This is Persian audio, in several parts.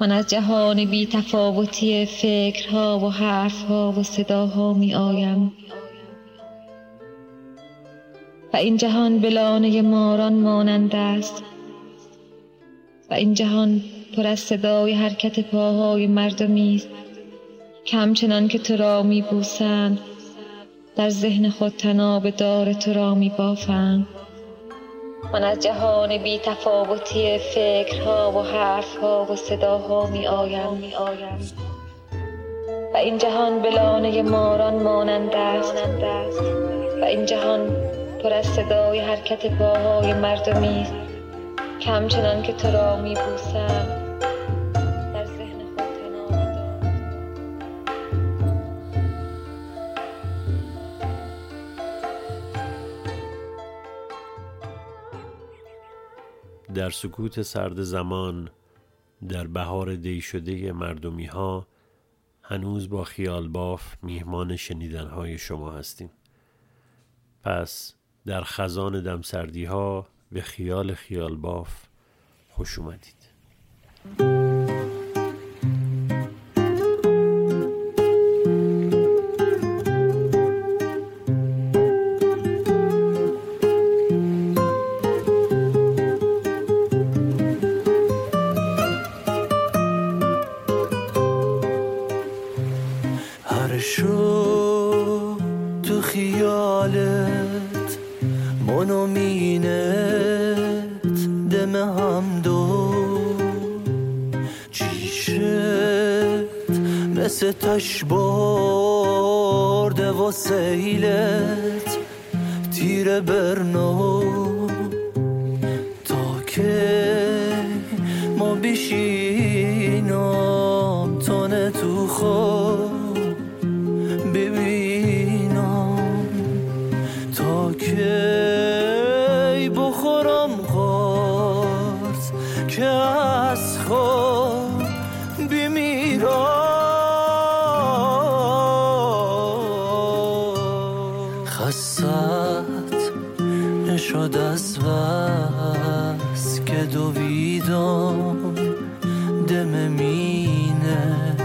من از جهان بی تفاوتی فکرها و حرفها و صداها می آیم. و این جهان بلانه ماران مانند است. و این جهان پر از صدای حرکت پاهای مردمی است. که همچنان که تو را می بوسند در ذهن خود تناب دار تو را می بافند. من از جهان بی تفاوتی فکرها و حرفها و صداها می آیم. می آیم و این جهان بلانه ماران مانند است. و این جهان پر از صدای حرکت پاهای مردمی است. که همچنان که تو را می بوسم. در سکوت سرد زمان در بهار دی شده مردمی ها هنوز با خیال باف میهمان شنیدن های شما هستیم. پس در خزان دمسردی ها به خیال خیال باف خوش اومدید. شو تو خیالت منو مینت دم هم دو. چیشت مثل تش برده و سیلت تیر برنو. تا که ما بشینم تو خود خستت نشد از بس که دویدم. دم مینت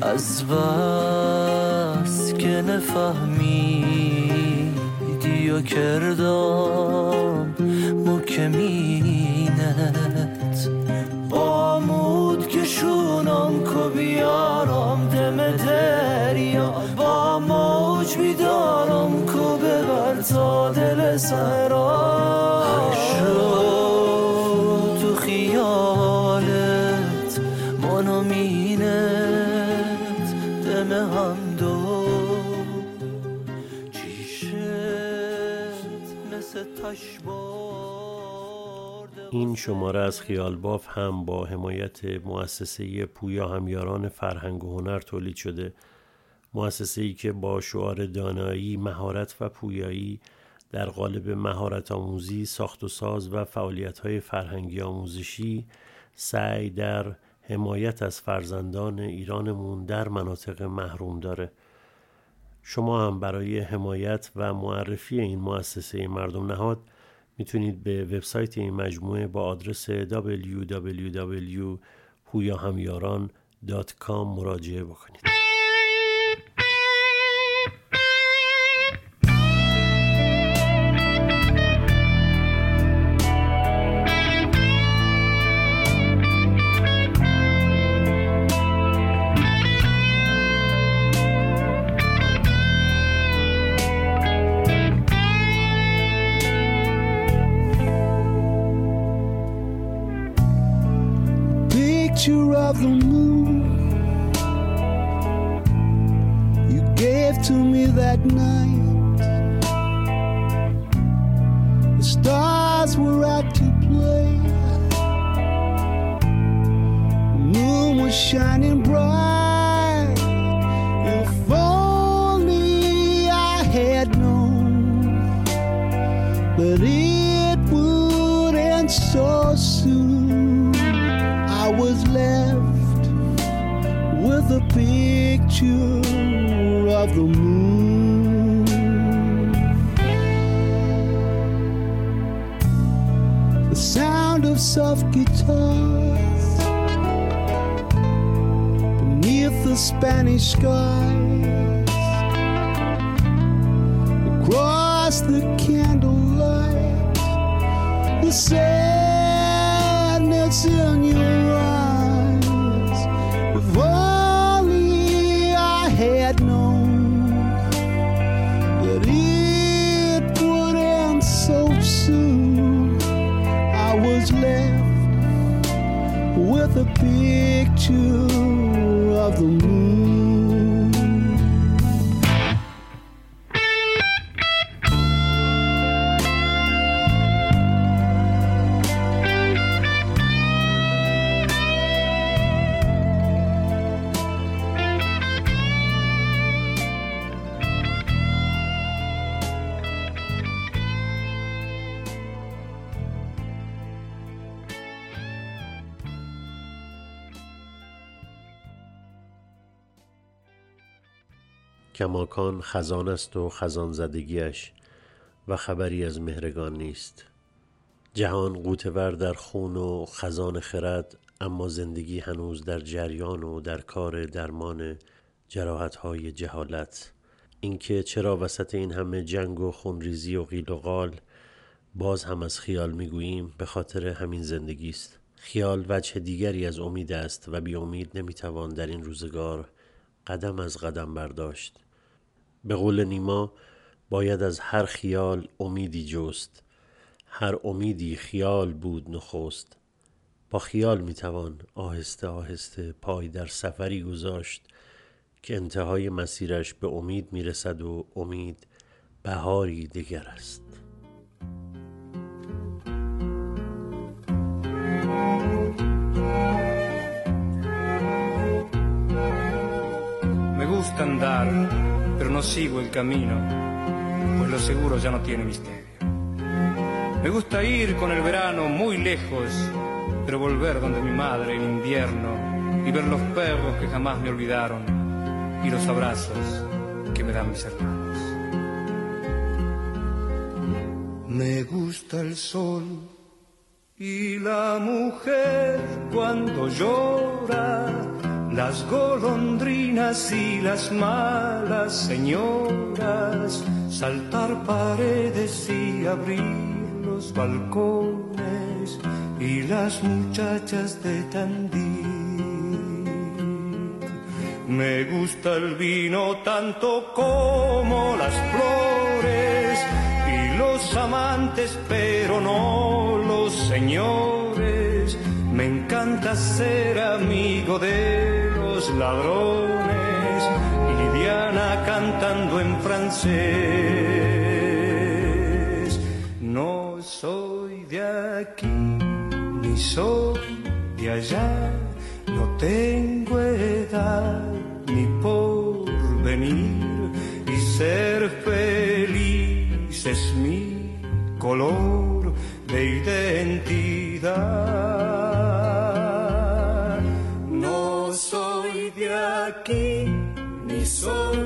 از بس که نفهمیدی و کردم. مکمینت بامود که شونم که بیارم. دم دریا. موج بیدارم که ببر تا دل سرا. تو خیالت منو مینت دم هم دو. این شماره از خیال باف هم با حمایت مؤسسه پویا همیاران فرهنگ و هنر تولید شده. مؤسسه ای که با شعار دانایی، مهارت و پویایی در قالب مهارت آموزی، ساخت و ساز و فعالیت های فرهنگی آموزشی سعی در حمایت از فرزندان ایرانمون در مناطق محروم داره. شما هم برای حمایت و معرفی این مؤسسه مردم نهاد می‌تونید به وبسایت این مجموعه با آدرس www.puyahamiyaran.com مراجعه بکنید. Of the moon you gave to me that night. Soft guitars beneath the Spanish skies, across the candlelight, the sadness in your a picture of the moon. کماکان خزان است و خزان زدگیش و خبری از مهرگان نیست. جهان قوتور در خون و خزان خرد اما زندگی هنوز در جریان و در کار درمان جراحت های جهالت. اینکه چرا وسط این همه جنگ و خونریزی و قیل و قال باز هم از خیال می‌گوییم به خاطر همین زندگی است. خیال وجه دیگری از امید است و بی امید نمی‌توان در این روزگار قدم از قدم برداشت. به قول نیما باید از هر خیال امیدی جست. هر امیدی خیال بود نخست. با خیال می‌توان آهسته آهسته پای در سفری گذاشت که انتهای مسیرش به امید می‌رسد و امید بهاری دیگر است. Me gusta sigo el camino, pues lo seguro ya no tiene misterio. Me gusta ir con el verano muy lejos, pero volver donde mi madre en invierno y ver los perros que jamás me olvidaron y los abrazos que me dan mis hermanos. Me gusta el sol y la mujer cuando llora, las golondrinas y las malas señoras, saltar paredes y abrir los balcones y las muchachas de Tandil. Me gusta el vino tanto como las flores y los amantes, pero no los señores. Me encanta ser amigo de los ladrones y Lidiana cantando en francés. No soy de aquí ni soy de allá, no tengo edad ni por venir y ser feliz es mi color de identidad. Soy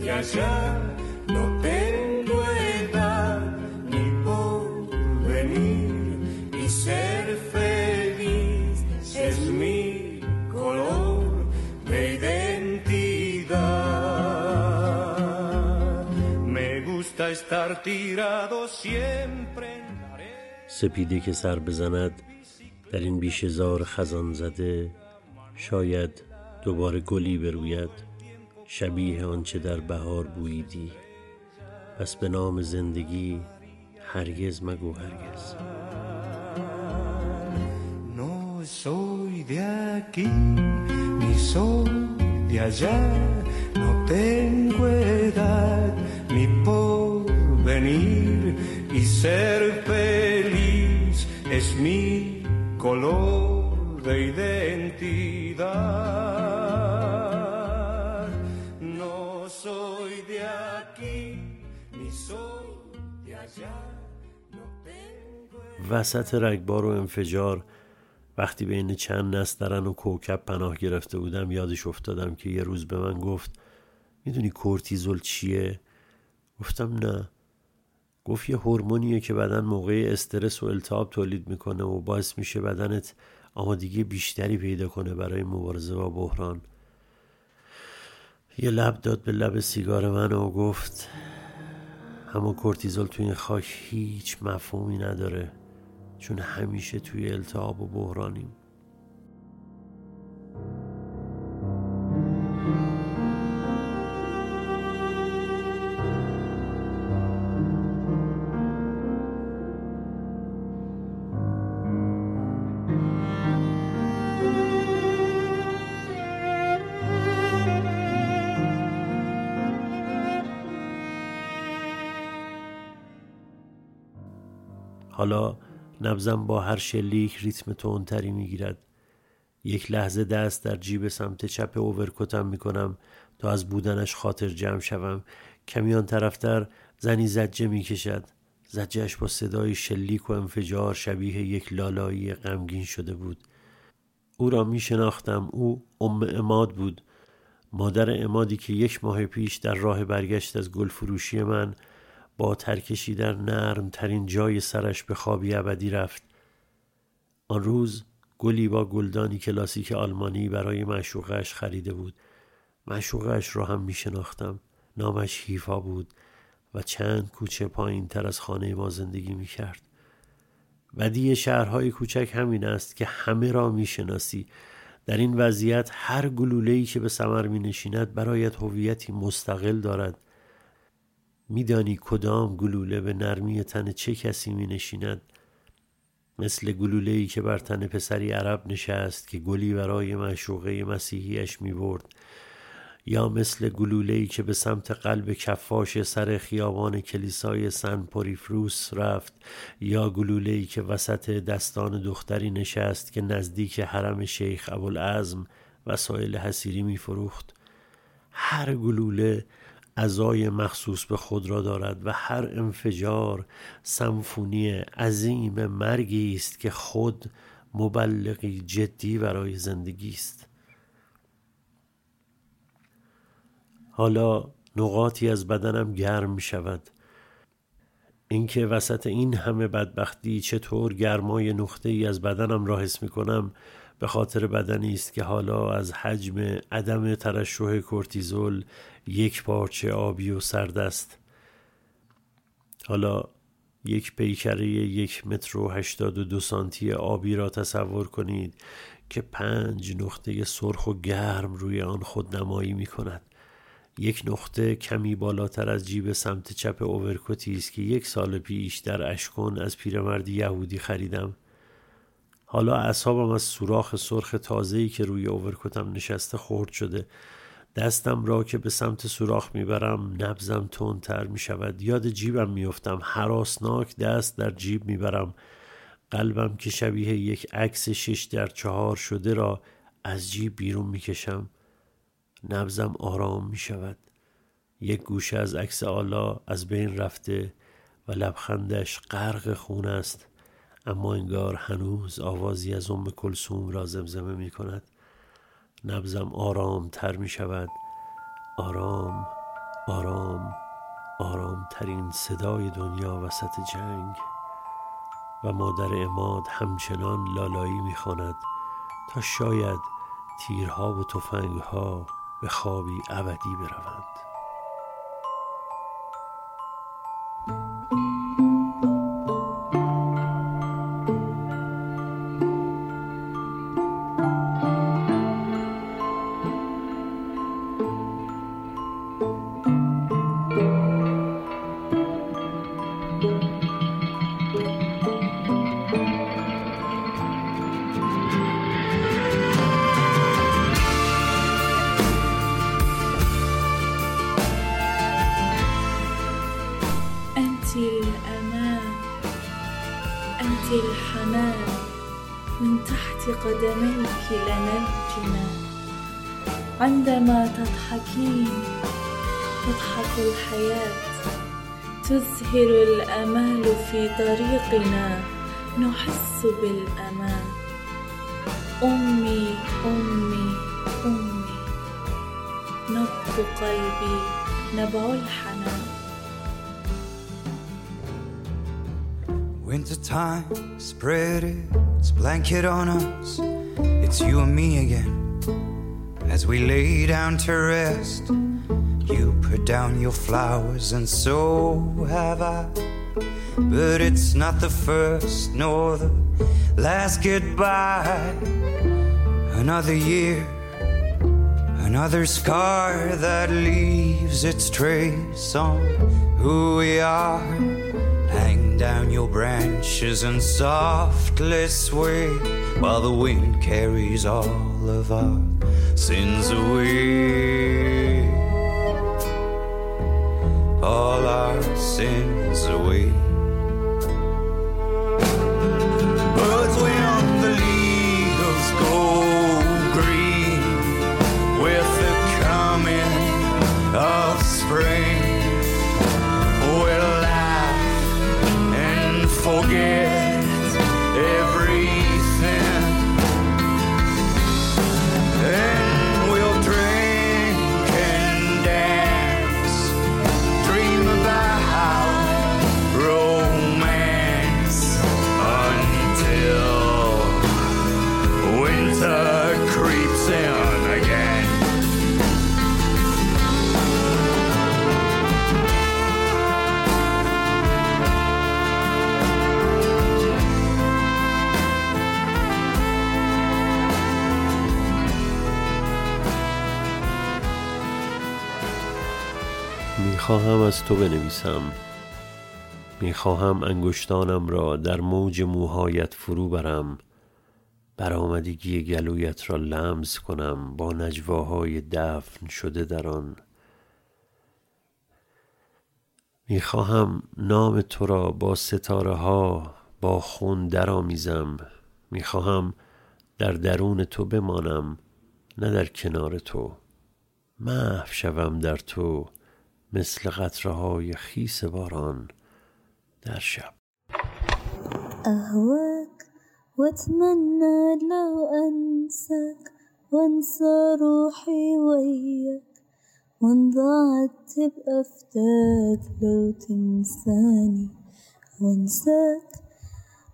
de allá, no tengo edad ni por venir y ser feliz es mi color de identidad. Me gusta estar tirado siempre en la. سپیده که سر بزند در این بیشزار خزان زده شاید دوباره گلی بروید شبیه آنچه در بهار بوییدی پس به نام زندگی هرگز مگو هرگز No soy de aquí ni soy de allá, no tengo edad venir y ser feliz es mi color de identidad. وسط رگبار و انفجار وقتی بین چند نسترن و کوکب پناه گرفته بودم یادش افتادم که یه روز به من گفت می‌دونی کورتیزول چیه؟ گفتم نه گفت یه هورمونیه که بدن موقع استرس و التهاب تولید می‌کنه و باعث میشه بدنت آمادگی بیشتری پیدا کنه برای مبارزه با بحران یه لب داد به لب سیگار من و گفت اما کورتیزول توی این خاک هیچ مفهومی نداره چون همیشه توی التهاب و بحرانیم. حالا نبزم با هر شلیک ریتم تندتری می‌گیرد. یک لحظه دست در جیب سمت چپ اوورکوتم می‌کنم تا از بودنش خاطر جمع شوم. کمیان طرفتر زنی زجه می‌کشد. زجهش با صدای شلیک و انفجار شبیه یک لالایی غمگین شده بود. او را می شناختم او ام اماد بود. مادر امادی که یک ماه پیش در راه برگشت از گل فروشی من با ترکشی در نرم ترین جای سرش به خوابی ابدی رفت. آن روز گلی با گلدانی کلاسیک آلمانی برای معشوقش خریده بود. معشوقش را هم می شناختم نامش هیفا بود و چند کوچه پایین تر از خانه ما زندگی می کرد ودی شهرهای کوچک همین است که همه را می شناسی در این وضعیت هر گلوله‌ای که به سمر می نشیند برایت هویتی مستقل دارد. میدانی کدام گلوله به نرمی تن چه کسی می نشیند مثل گلوله ای که بر تن پسری عرب نشست که گلی برای معشوقه مسیحیش می برد یا مثل گلوله ای که به سمت قلب کفاش سر خیابان کلیسای سن پوریفروس رفت. یا گلوله ای که وسط دستان دختری نشست که نزدیک حرم شیخ ابوالعزم وسایل حسیری می فروخت هر گلوله ازای مخصوص به خود را دارد و هر انفجار سمفونی عظیم مرگی است که خود مبلغی جدی برای زندگی است. حالا نقاطی از بدنم گرم می شود. اینکه وسط این همه بدبختی چطور گرمای نقطه ای از بدنم را حس می کنم به خاطر بدنی است که حالا از حجم عدم ترشح کورتیزول یک پارچه آبی و سرد است. حالا یک پیکره یک متر و هشتاد و دو سانتی آبی را تصور کنید که پنج نقطه سرخ و گرم روی آن خود نمایی می کند. یک نقطه کمی بالاتر از جیب سمت چپ اوورکوتی است که یک سال پیش در اشکن از پیرمردی یهودی خریدم. حالا اعصابم از سوراخ سرخ تازه‌ای که روی اوورکوتم نشسته خورد شده. دستم را که به سمت سوراخ می‌برم نبزم تندتر می شود یاد جیبم میافتم. حراسناک دست در جیب می‌برم. قلبم که شبیه یک عکس شش در چهار شده را از جیب بیرون می‌کشم. نبزم آرام می شود یک گوشه از عکس آلا از بین رفته و لبخندش غرق خون است. اما انگار هنوز آوازی از ام کلسوم را زمزمه می کند نبزم آرام تر می شود آرام آرام آرام ترین صدای دنیا وسط جنگ. و مادر اماد همچنان لالایی می‌خواند تا شاید تیرها و تفنگها به خوابی ابدی بروند. تزهر الأمال في طريقنا نحس بالأمان أمي أمي أمي نبض قلبي نبع الحنان Winter time spread its blanket on us It's you and me again as we lay down to rest put down your flowers, and so have I. But it's not the first nor the last goodbye. Another year, another scar that leaves its trace on who we are. Hang down your branches and softly sway while the wind carries all of our sins away. Sins away. می‌خواهم از تو بنویسم. می‌خواهم انگشتانم را در موج موهایت فرو برم. برآمدگی گلویت را لمس کنم با نجواهای دفن شده در آن. می‌خواهم نام تو را با ستاره ها با خون درآمیزم. می‌خواهم در درون تو بمانم نه در کنار تو. محو شوم در تو. مثل قطره های خیس باران در شب. أهواك وأتمنى لو أنساك وأنسى روحي وياك وإن ضاعت تبقى فداك لو تنساني وأنساك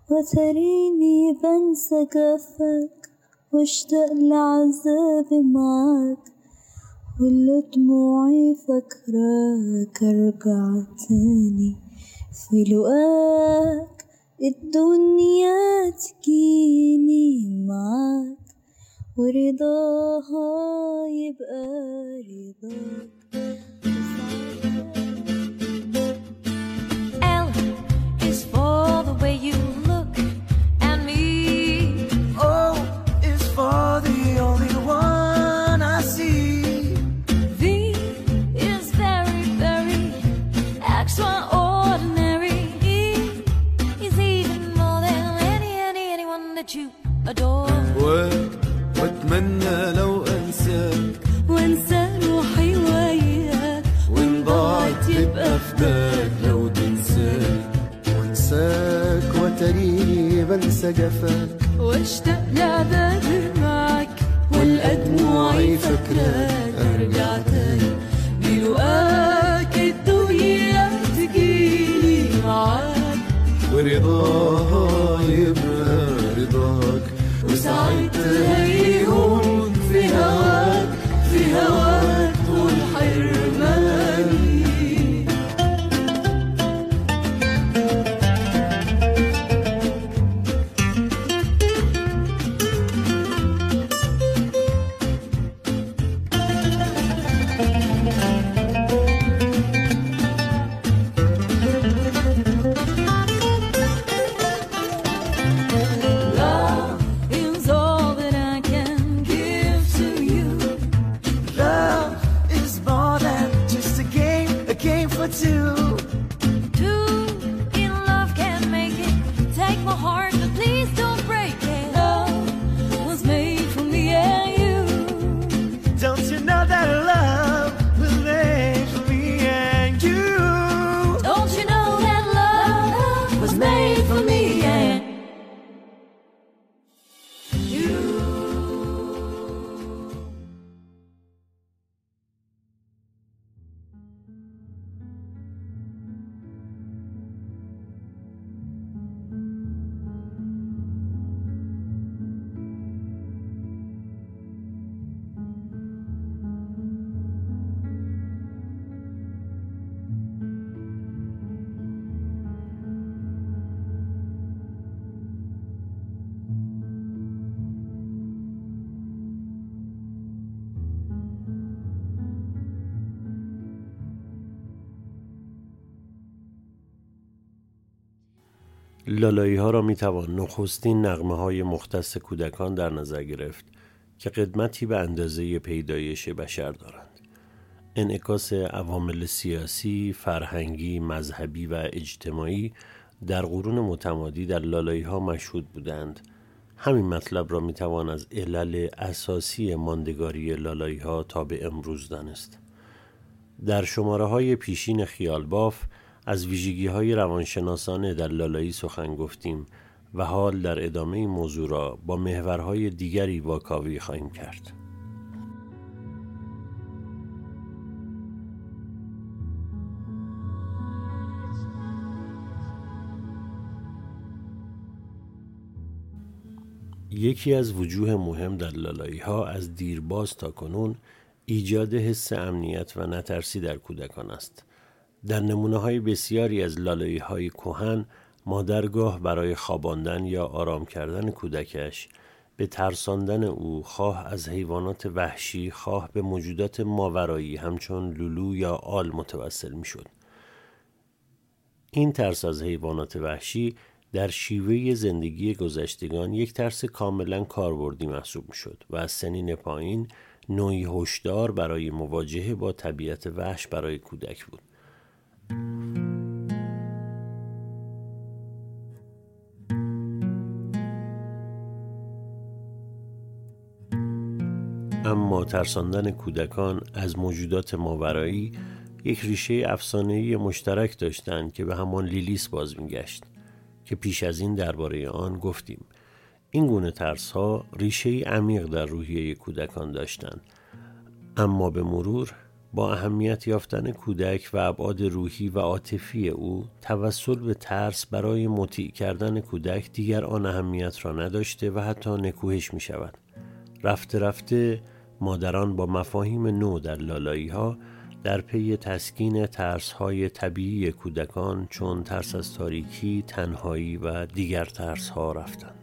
وتريني بنسى جفاك واشتاق لعذابي معاك واللي دموعي فاكراك ارجع تاني في لقاك الدنيا تجيني معاك ورضاها يبقى رضاك. لالایی ها را می توان نخستین نغمه های مختص کودکان در نظر گرفت که قدمتی به اندازه پیدایش بشر دارند. انعکاس عوامل سیاسی، فرهنگی، مذهبی و اجتماعی در قرون متمادی در لالایی ها مشهود بودند. همین مطلب را می توان از علل اساسی ماندگاری لالایی ها تا به امروز دانست. در شماره های پیشین خیالباف از ویژگی های روانشناسانه در لالایی سخن گفتیم و حال در ادامه این موضوع را با محورهای دیگری واکاوی خواهیم کرد. یکی از وجوه مهم در لالایی ها از دیرباز تا کنون ایجاد حس امنیت و نترسی در کودکان است. در نمونه های بسیاری از لالایی های کوهن مادرگاه برای خواباندن یا آرام کردن کودکش به ترساندن او خواه از حیوانات وحشی خواه به موجودات ماورایی همچون لولو یا آل متوسل می شد. این ترس از حیوانات وحشی در شیوه زندگی گذشتگان یک ترس کاملا کاربردی محسوب می شد و از سنین پایین نوعی هشدار برای مواجهه با طبیعت وحش برای کودک بود. اما ترساندن کودکان از موجودات ماورایی یک ریشه افسانه‌ای مشترک داشتند که به همان لیلیس باز میگشت که پیش از این درباره آن گفتیم. این گونه ترس ها ریشه عمیق در روحیه کودکان داشتند. اما به مرور با اهمیت یافتن کودک و ابعاد روحی و عاطفی او توسل به ترس برای مطیع کردن کودک دیگر آن اهمیت را نداشته و حتی نکوهش می شود رفته رفته مادران با مفاهیم نو در لالایی ها در پی تسکین ترس های طبیعی کودکان چون ترس از تاریکی، تنهایی و دیگر ترس ها رفتند.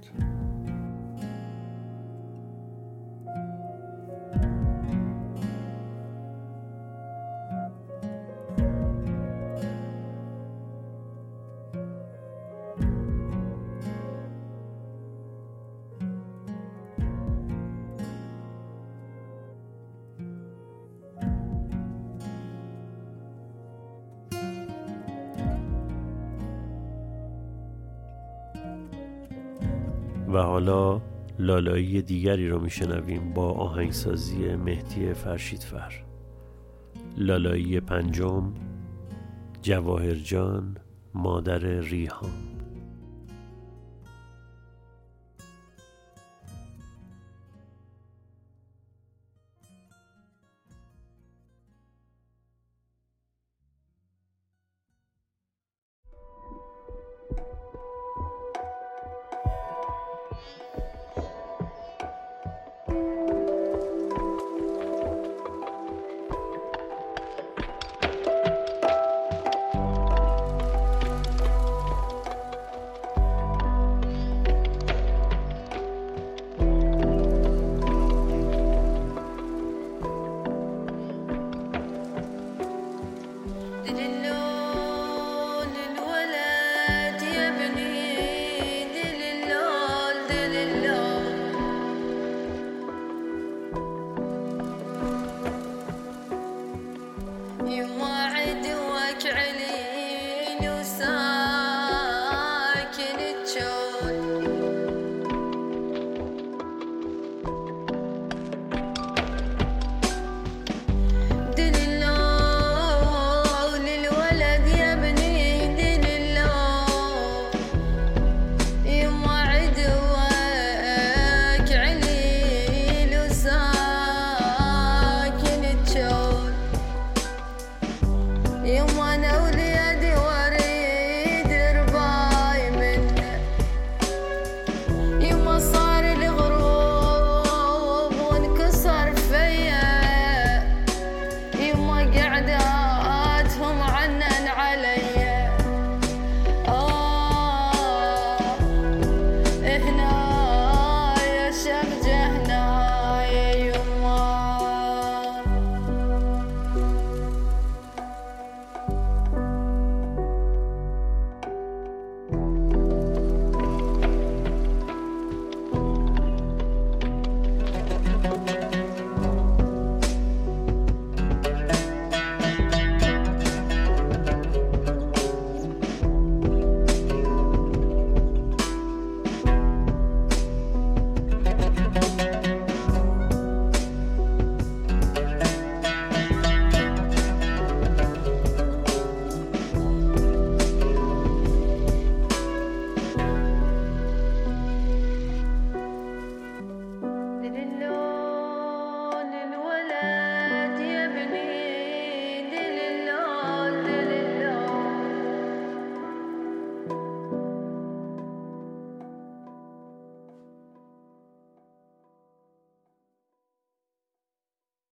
و حالا لالایی دیگری را میشنویم با آهنگسازی مهدی فرشیدفر. لالایی پنجم جواهرجان مادر ریحان.